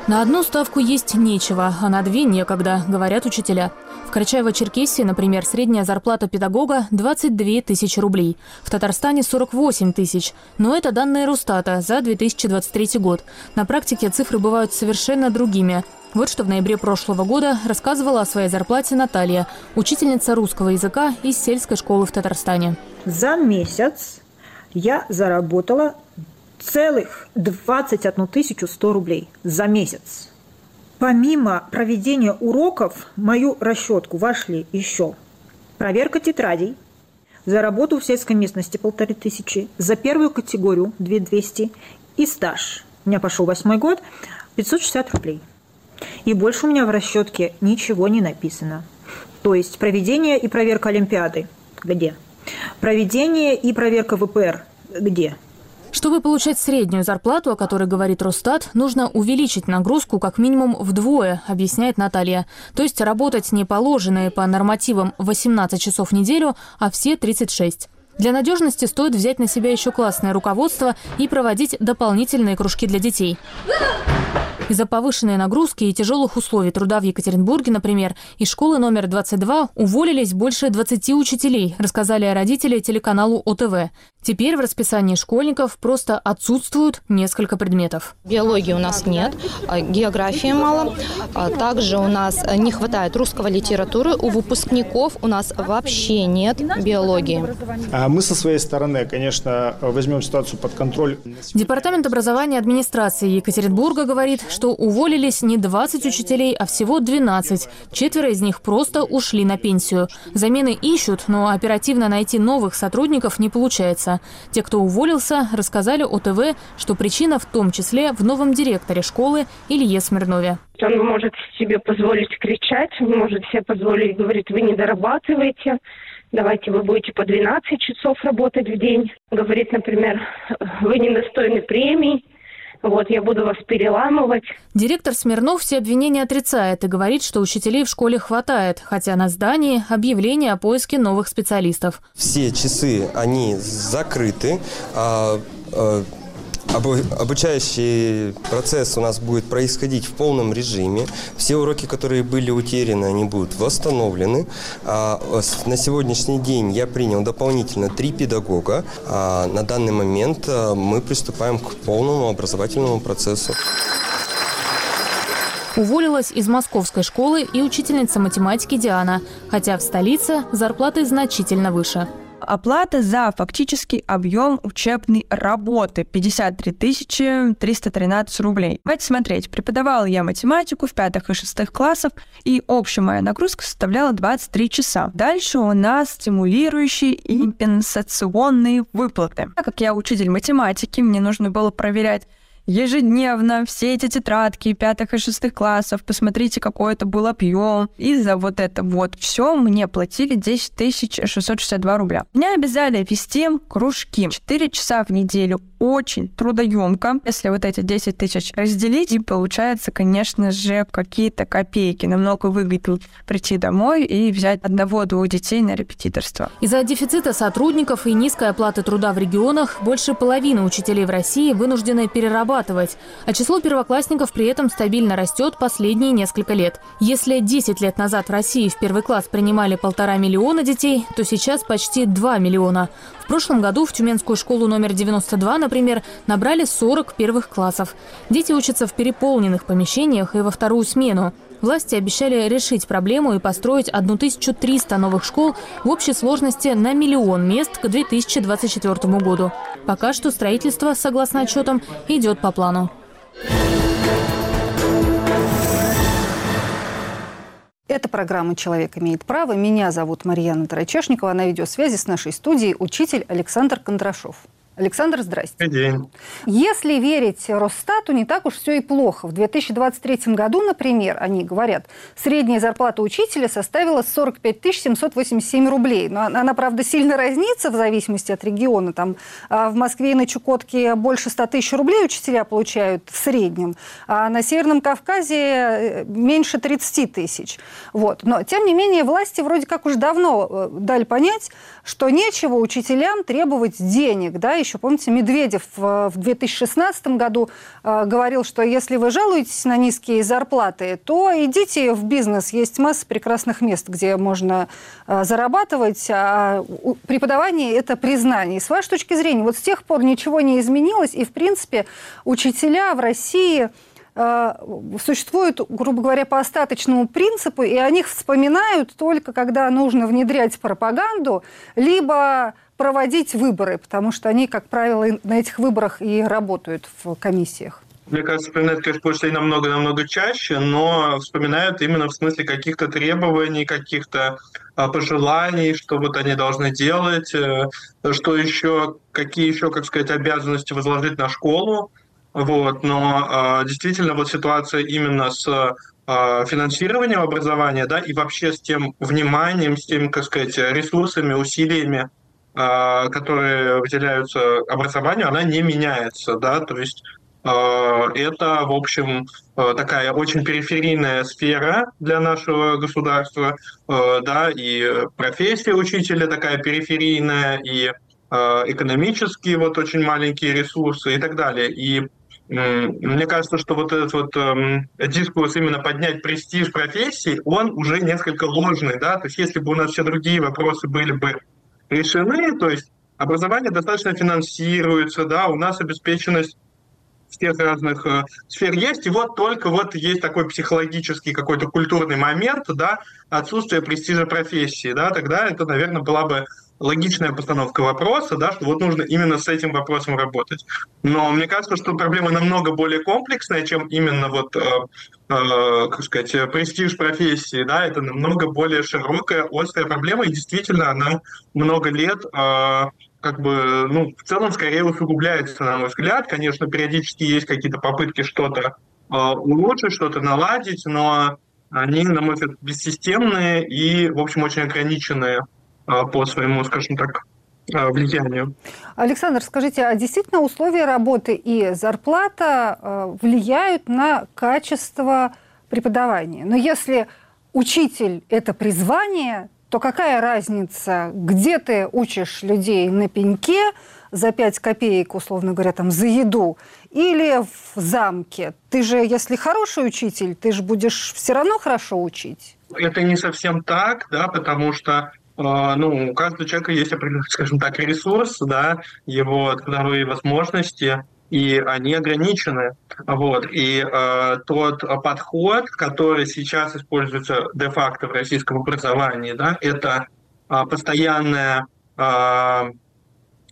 На одну ставку есть нечего, а на две некогда, говорят учителя. Карачаево-Черкесии, например, средняя зарплата педагога – 22 тысячи рублей. В Татарстане – 48 тысяч. Но это данные Росстата за 2023 год. На практике цифры бывают совершенно другими. Вот что в ноябре прошлого года рассказывала о своей зарплате Наталья, учительница русского языка из сельской школы в Татарстане. За месяц я заработала целых 21 тысячу 100 рублей за месяц. Помимо проведения уроков, в мою расчетку вошли еще проверка тетрадей, за работу в сельской местности полторы тысячи, за первую категорию 2200 и стаж. У меня пошел восьмой год, 560 рублей. И больше у меня в расчетке ничего не написано. То есть проведение и проверка Олимпиады. Где? Проведение и проверка ВПР. Где? Чтобы получать среднюю зарплату, о которой говорит Росстат, нужно увеличить нагрузку как минимум вдвое, объясняет Наталья. То есть работать не положенные по нормативам 18 часов в неделю, а все 36. Для надежности стоит взять на себя еще классное руководство и проводить дополнительные кружки для детей. Из-за повышенной нагрузки и тяжелых условий труда в Екатеринбурге, например, из школы номер 22 уволились больше 20 учителей, рассказали родители телеканалу ОТВ. Теперь в расписании школьников просто отсутствуют несколько предметов. Биологии у нас нет, а географии мало. А также у нас не хватает русского литературы. У выпускников у нас вообще нет биологии. А мы со своей стороны, конечно, возьмем ситуацию под контроль. Департамент образования администрации Екатеринбурга говорит, что уволились не 20 учителей, а всего 12. Четверо из них просто ушли на пенсию. Замены ищут, но оперативно найти новых сотрудников не получается. Те, кто уволился, рассказали ОТВ, что причина в том числе в новом директоре школы Илье Смирнове. Он может себе позволить кричать, он может себе позволить говорить, вы не дорабатываете, давайте вы будете по 12 часов работать в день. Говорит, например, вы недостойны премии, вот, я буду вас переламывать. Директор Смирнов все обвинения отрицает и говорит, что учителей в школе хватает, хотя на здании объявление о поиске новых специалистов. Все часы, они закрыты. А, а Обучающий процесс у нас будет происходить в полном режиме. Все уроки, которые были утеряны, они будут восстановлены. А на сегодняшний день я принял дополнительно три педагога. А на данный момент а, мы приступаем к полному образовательному процессу. Уволилась из московской школы и учительница математики Диана, хотя в столице зарплаты значительно выше. Оплата за фактический объем учебной работы 53 313 рублей. Давайте смотреть. Преподавала я математику в пятых и шестых классах, и общая моя нагрузка составляла 23 часа. Дальше у нас стимулирующие и компенсационные выплаты. Так как я учитель математики, мне нужно было проверять ежедневно все эти тетрадки пятых и шестых классов, посмотрите, какой это был объем. И за вот это вот все мне платили 10 662 рубля. Меня обязали вести кружки 4 часа в неделю очень трудоемко. Если вот эти 10 тысяч разделить, и получается, конечно же, какие-то копейки. Намного выгоднее прийти домой и взять одного-двух детей на репетиторство. Из-за дефицита сотрудников и низкой оплаты труда в регионах больше половины учителей в России вынуждены перерабатывать, а число первоклассников при этом стабильно растет последние несколько лет. Если 10 лет назад в России в первый класс принимали полтора миллиона детей, то сейчас почти 2 миллиона. В прошлом году в Тюменскую школу номер 92, например, набрали 40 первых классов. Дети учатся в переполненных помещениях и во вторую смену. Власти обещали решить проблему и построить 1300 новых школ в общей сложности на миллион мест к 2024 году. Пока что строительство, согласно отчетам, идет по плану. Это программа «Человек имеет право». Меня зовут Марьяна Тарачешникова. На видеосвязи с нашей студией учитель Александр Кондрашов. Александр, здрасте. Добрый день. Если верить Росстату, не так уж все и плохо. В 2023 году, например, они говорят, средняя зарплата учителя составила 45 787 рублей. Но она, правда, сильно разнится в зависимости от региона. Там а, в Москве и на Чукотке больше 100 тысяч рублей учителя получают в среднем, а на Северном Кавказе э, меньше 30 тысяч. Вот. Но, тем не менее, власти вроде как уж давно э, дали понять, что нечего учителям требовать денег, да, еще, помните, Медведев в 2016 году э, говорил, что если вы жалуетесь на низкие зарплаты, то идите в бизнес. Есть масса прекрасных мест, где можно э, зарабатывать. А преподавание – это признание. С вашей точки зрения, вот с тех пор ничего не изменилось, и, в принципе, учителя в России э, существуют, грубо говоря, по остаточному принципу, и о них вспоминают только когда нужно внедрять пропаганду, либо проводить выборы, потому что они, как правило, на этих выборах и работают в комиссиях. Мне кажется, вспоминают, конечно, намного-намного чаще, но вспоминают именно в смысле каких-то требований, каких-то а, пожеланий, что вот они должны делать, э, что еще, какие еще, как сказать, обязанности возложить на школу. Вот. Но а, действительно вот ситуация именно с а, финансированием образования, да, и вообще с тем вниманием, с тем, как сказать, ресурсами, усилиями, которые выделяются образованию, она не меняется, да, то есть а, это, в общем, а, такая очень периферийная сфера для нашего государства, да, и профессия учителя такая периферийная, и экономические вот очень маленькие ресурсы и так далее. И мне кажется, что вот этот вот эм, дискурс именно поднять престиж профессии, он уже несколько ложный, да, то есть если бы у нас все другие вопросы были бы решены, то есть образование достаточно финансируется, да, у нас обеспеченность всех разных э, сфер есть, и вот только вот есть такой психологический какой-то культурный момент, да, отсутствие престижа профессии, да, тогда это, наверное, была бы логичная постановка вопроса, да, что вот нужно именно с этим вопросом работать. Но мне кажется, что проблема намного более комплексная, чем именно вот, э, э, как сказать, престиж профессии, да, это намного более широкая, острая проблема, и действительно она много лет э, как бы, ну, в целом скорее усугубляется, на мой взгляд. Конечно, периодически есть какие-то попытки что-то э, улучшить, что-то наладить, но они, на мой взгляд, бессистемные и, в общем, очень ограниченные по своему, скажем так, а, влиянию. Александр, скажите, а действительно условия работы и зарплата а, влияют на качество преподавания? Но если учитель – это призвание, то какая разница, где ты учишь людей на пеньке за 5 копеек, условно говоря, там, за еду, или в замке? Ты же, если хороший учитель, ты же будешь все равно хорошо учить. Это не совсем так, да, потому что а, ну, у каждого человека есть определенный, скажем так, ресурс, да, его трудовые возможности, и они ограничены. Вот. И э, тот подход, который сейчас используется де-факто в российском образовании, да, это э, постоянная э,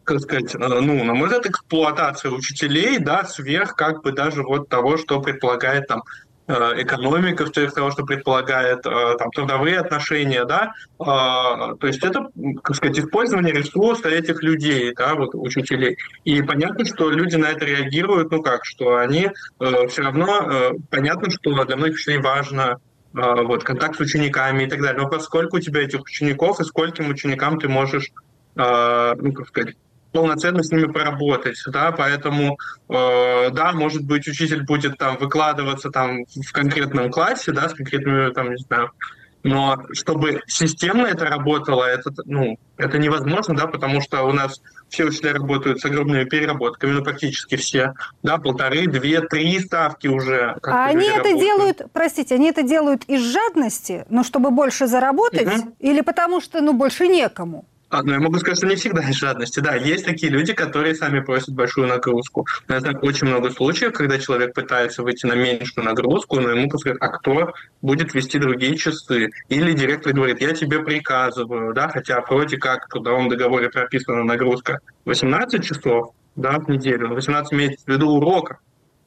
как сказать, ну, на мой взгляд, эксплуатация учителей, да, сверх как бы даже вот того, что предполагает там экономика, в того, что предполагает э, там, трудовые отношения, да, а, то есть это, как сказать, использование ресурса этих людей, да, вот учителей. И понятно, что люди на это реагируют, ну как, что они э, все равно, понятно, что для многих учителей важно вот, контакт с учениками и так далее. Но поскольку у тебя этих учеников, и скольким ученикам ты можешь, ну, как сказать, полноценно с ними поработать, да, поэтому, э, да, может быть, учитель будет там выкладываться там в конкретном классе, да, с конкретными, там, не знаю, но чтобы системно это работало, это, ну, это невозможно, да, потому что у нас все учителя работают с огромными переработками, ну, практически все, да, полторы, две, три ставки уже. А они это делают, простите, они это делают из жадности, но чтобы больше заработать, угу. или потому что, ну, больше некому? А, ну, я могу сказать, что не всегда из жадности. Да, есть такие люди, которые сами просят большую нагрузку. Я знаю очень много случаев, когда человек пытается выйти на меньшую нагрузку, но ему говорят, а кто будет вести другие часы? Или директор говорит, я тебе приказываю, да, хотя вроде как в трудовом договоре прописана нагрузка 18 часов, да, в неделю, 18 имеется в виду уроков,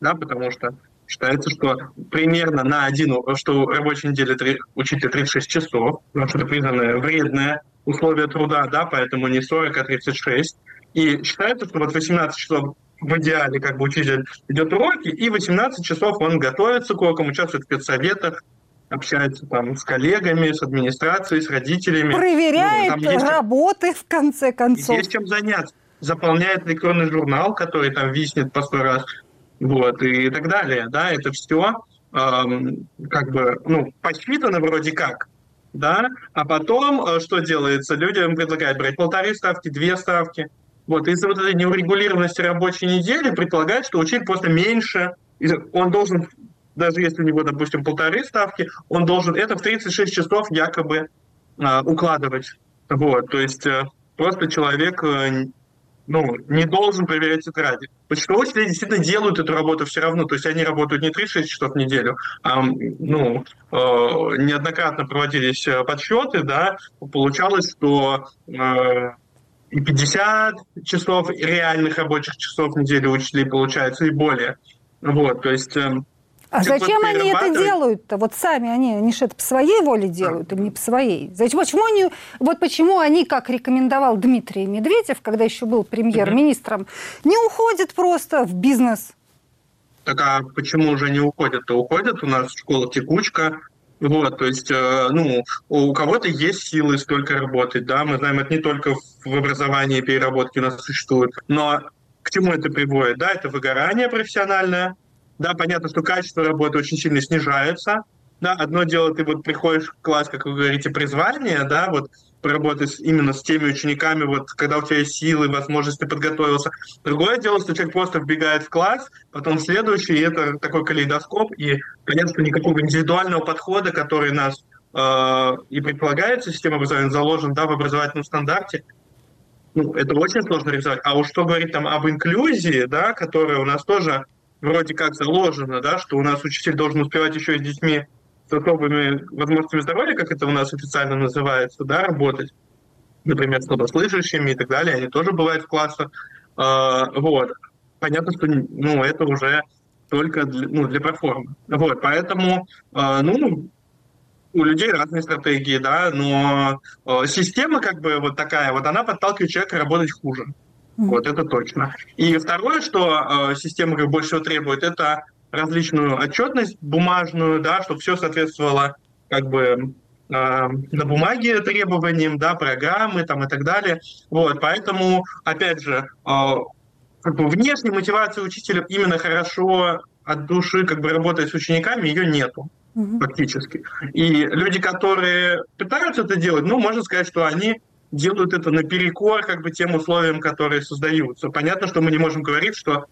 да, потому что Считается, что примерно на один, что рабочей неделе 3, учитель 36 часов, потому что это признанное вредное условия труда, да, поэтому не 40, а 36. И считается, что вот 18 часов в идеале как бы учитель идет уроки, и 18 часов он готовится к урокам, участвует в спецсоветах, общается там с коллегами, с администрацией, с родителями. Проверяет ну, работы, в конце концов. Есть чем заняться. Заполняет электронный журнал, который там виснет по сто раз, вот, и так далее. Да, это все эм, как бы, ну, посчитано вроде как, да, а потом э, что делается? Людям предлагают брать полторы ставки, две ставки. Вот, из-за вот этой неурегулированности рабочей недели предполагают, что учитель просто меньше, он должен, даже если у него, допустим, полторы ставки, он должен это в 36 часов якобы э, укладывать. Вот, то есть э, просто человек э, ну, не должен проверять тетради. Почтовые учителя действительно делают эту работу все равно. То есть они работают не 36 часов в неделю, а ну, э, неоднократно проводились э, подсчеты, да, получалось, что э, и 50 часов реальных рабочих часов в неделю учителей получается, и более. Вот, то есть... Э, а зачем они это делают-то? Вот сами они, они же это по своей воле делают или не по своей? Зачем, почему они, вот почему они, как рекомендовал Дмитрий Медведев, когда еще был премьер-министром, не уходят просто в бизнес? Так а почему уже не уходят? То уходят, у нас школа текучка, вот, то есть, э, ну, у кого-то есть силы столько работать, да, мы знаем, это не только в образовании переработки у нас существует, но к чему это приводит, да, это выгорание профессиональное, да, понятно, что качество работы очень сильно снижается. Да, одно дело, ты вот приходишь в класс, как вы говорите, призвание, да, вот поработать именно с теми учениками, вот когда у тебя есть силы, возможность, ты подготовился. Другое дело, что человек просто вбегает в класс, потом следующий, и это такой калейдоскоп, и понятно, что никакого индивидуального подхода, который нас э, и предполагается, система образования заложен да, в образовательном стандарте, ну, это очень сложно реализовать. А уж что говорить там об инклюзии, да, которая у нас тоже вроде как заложено, да, что у нас учитель должен успевать еще и с детьми с особыми возможностями здоровья, как это у нас официально называется, да, работать, например, с слабослышащими и так далее, они тоже бывают в классах, а, вот. Понятно, что ну, это уже только для, ну, для проформы. Вот, поэтому, э, ну, у людей разные стратегии, да, но э, система как бы вот такая, вот она подталкивает человека работать хуже. Вот это точно. И второе, что э, система как больше всего требует, это различную отчетность бумажную, да, чтобы все соответствовало как бы э, на бумаге требованиям, да, программы там и так далее. Вот, поэтому, опять же, э, как бы внешней мотивации учителя именно хорошо от души как бы работать с учениками, ее нету фактически. И люди, которые пытаются это делать, ну, можно сказать, что они делают это наперекор как бы тем условиям, которые создаются. Понятно, что мы не можем говорить, что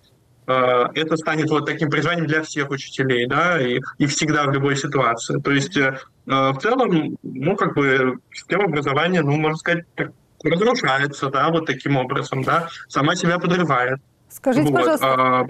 э, это станет вот таким призванием для всех учителей, да, и, и всегда в любой ситуации. То есть э, в целом, ну, как бы система образования, ну, можно сказать, разрушается, да, вот таким образом, да, сама себя подрывает. Скажите, вот. пожалуйста, а,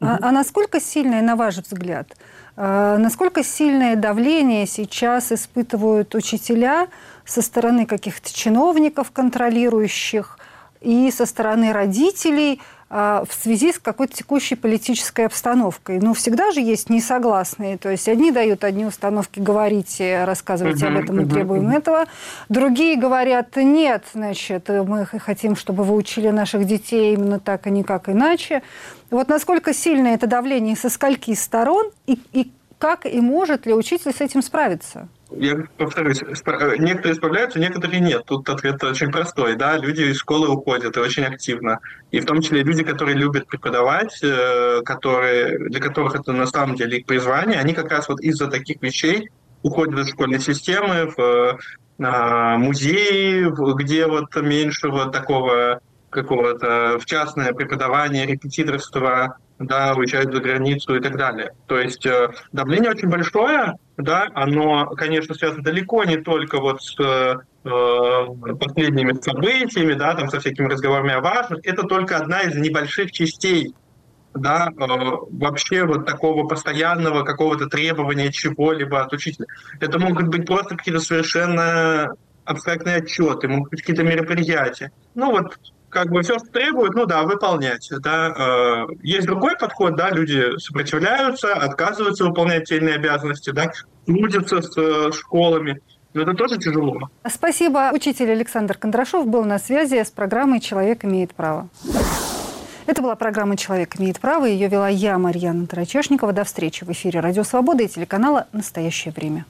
а, а насколько сильное, на ваш взгляд, а, насколько сильное давление сейчас испытывают учителя со стороны каких-то чиновников, контролирующих, и со стороны родителей а, в связи с какой-то текущей политической обстановкой. Ну, всегда же есть несогласные. То есть одни дают одни установки, говорите, рассказывайте об этом, мы требуем этого. Другие говорят, нет, значит, мы хотим, чтобы вы учили наших детей именно так, а не как иначе. Вот насколько сильно это давление со скольки сторон и, и как и может ли учитель с этим справиться? Я повторюсь, некоторые справляются, некоторые нет. Тут ответ очень простой. Да? Люди из школы уходят и очень активно. И в том числе люди, которые любят преподавать, э, которые, для которых это на самом деле их призвание, они как раз вот из-за таких вещей уходят из школьной системы в а, музеи, где вот меньше вот такого какого-то в частное преподавание, репетиторство, да, уезжают за границу и так далее. То есть э, давление очень большое, да, оно, конечно, связано далеко не только вот с э, последними событиями, да, там со всякими разговорами о важных. Это только одна из небольших частей, да, э, вообще вот такого постоянного какого-то требования чего-либо от учителя. Это могут быть просто какие-то совершенно абстрактные отчеты, могут быть какие-то мероприятия. Ну вот как бы все, что требует, ну да, выполнять. Да. Э, есть другой подход, да, люди сопротивляются, отказываются выполнять те или иные обязанности, да, трудятся с э, школами. Но это тоже тяжело. Спасибо. Учитель Александр Кондрашов был на связи с программой «Человек имеет право». Это была программа «Человек имеет право». Ее вела я, Марьяна Тарачешникова. До встречи в эфире «Радио Свобода» и телеканала «Настоящее время».